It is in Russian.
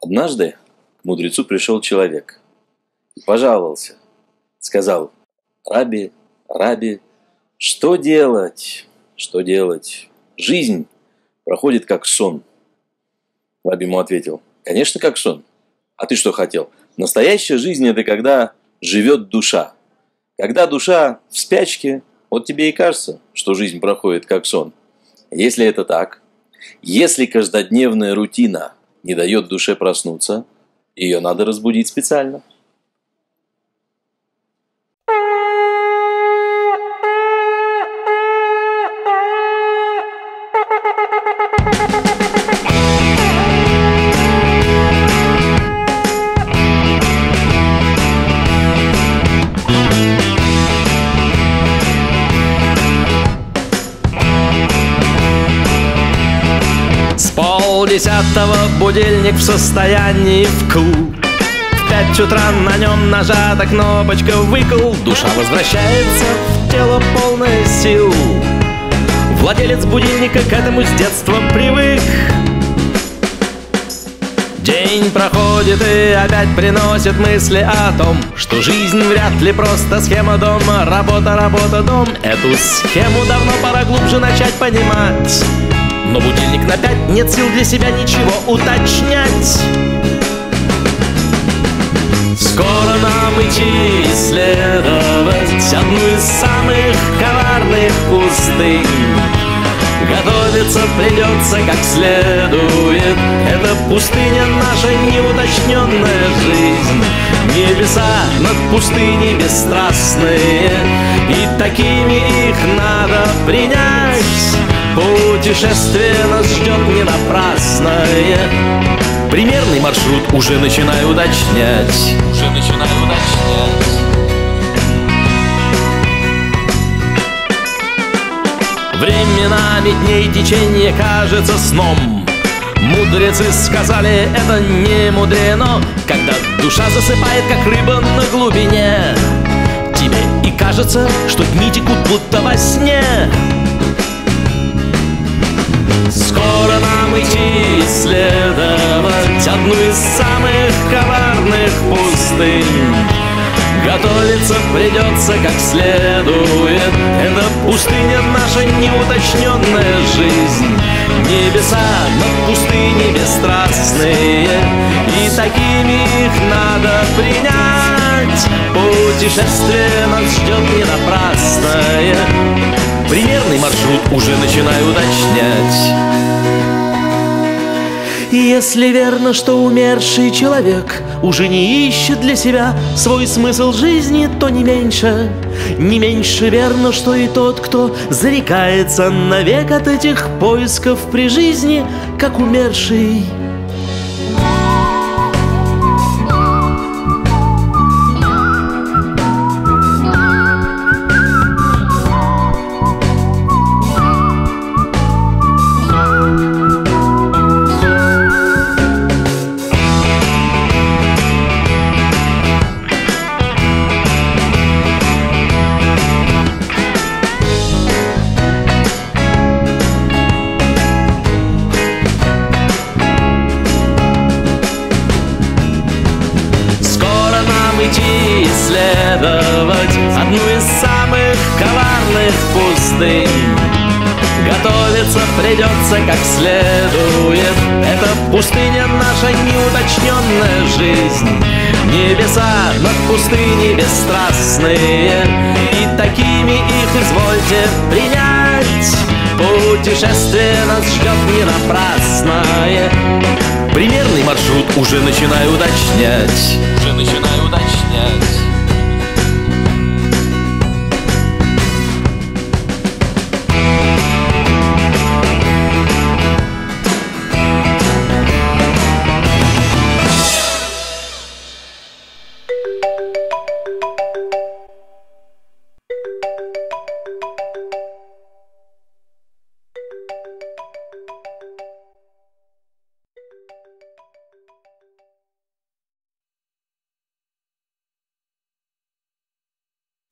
Однажды к мудрецу пришел человек и пожаловался. Сказал, «Раби, Раби, что делать? Что делать? Жизнь проходит как сон». Раби ему ответил, «Конечно, как сон. А ты что хотел? Настоящая жизнь – это когда живет душа. Когда душа в спячке, вот тебе и кажется, что жизнь проходит как сон. Если это так, если каждодневная рутина не дает душе проснуться, ее надо разбудить специально. Полдесятого будильник в состоянии вкл В пять утра на нем нажата кнопочка выкл Душа возвращается в тело полное сил. Владелец будильника к этому с детства привык День проходит и опять приносит мысли о том Что жизнь вряд ли просто схема дома. Работа, работа, дом. Эту схему давно пора глубже начать понимать. Но будильник на пять, нет сил для себя ничего уточнять. Скоро нам идти исследовать Одну из самых коварных пустынь Готовиться придется как следует. Это пустыня наша неуточненная жизнь. Небеса над пустыней бесстрастные. И такими их надо принять. Путешествие нас ждет не напрасное. Примерный маршрут уже начинаю уточнять. Уже начинаю уточнять Временами дней течение кажется сном. Мудрецы сказали, это не мудрено Когда душа засыпает, как рыба на глубине Тебе и кажется, что дни текут будто во сне Скоро нам идти исследовать Одну из самых коварных пустынь Готовиться придется как следует. Это пустыня наша неуточненная жизнь Небеса над пустыней бесстрастные. И такими их надо принять. Путешествие нас ждет не напрасное. Примерный маршрут уже начинаю уточнять если верно, что умерший человек уже не ищет для себя свой смысл жизни, то не меньше, не меньше верно, что и тот, кто зарекается навек от этих поисков при жизни, как умерший исследовать Одну из самых коварных пустынь. Готовиться придется как следует. Это пустыня наша неуточненная жизнь Небеса над пустыней бесстрастные. И такими их извольте принять. Путешествие нас ждет не напрасное. Примерный маршрут уже начинаю уточнять. Уже начинаю уточнять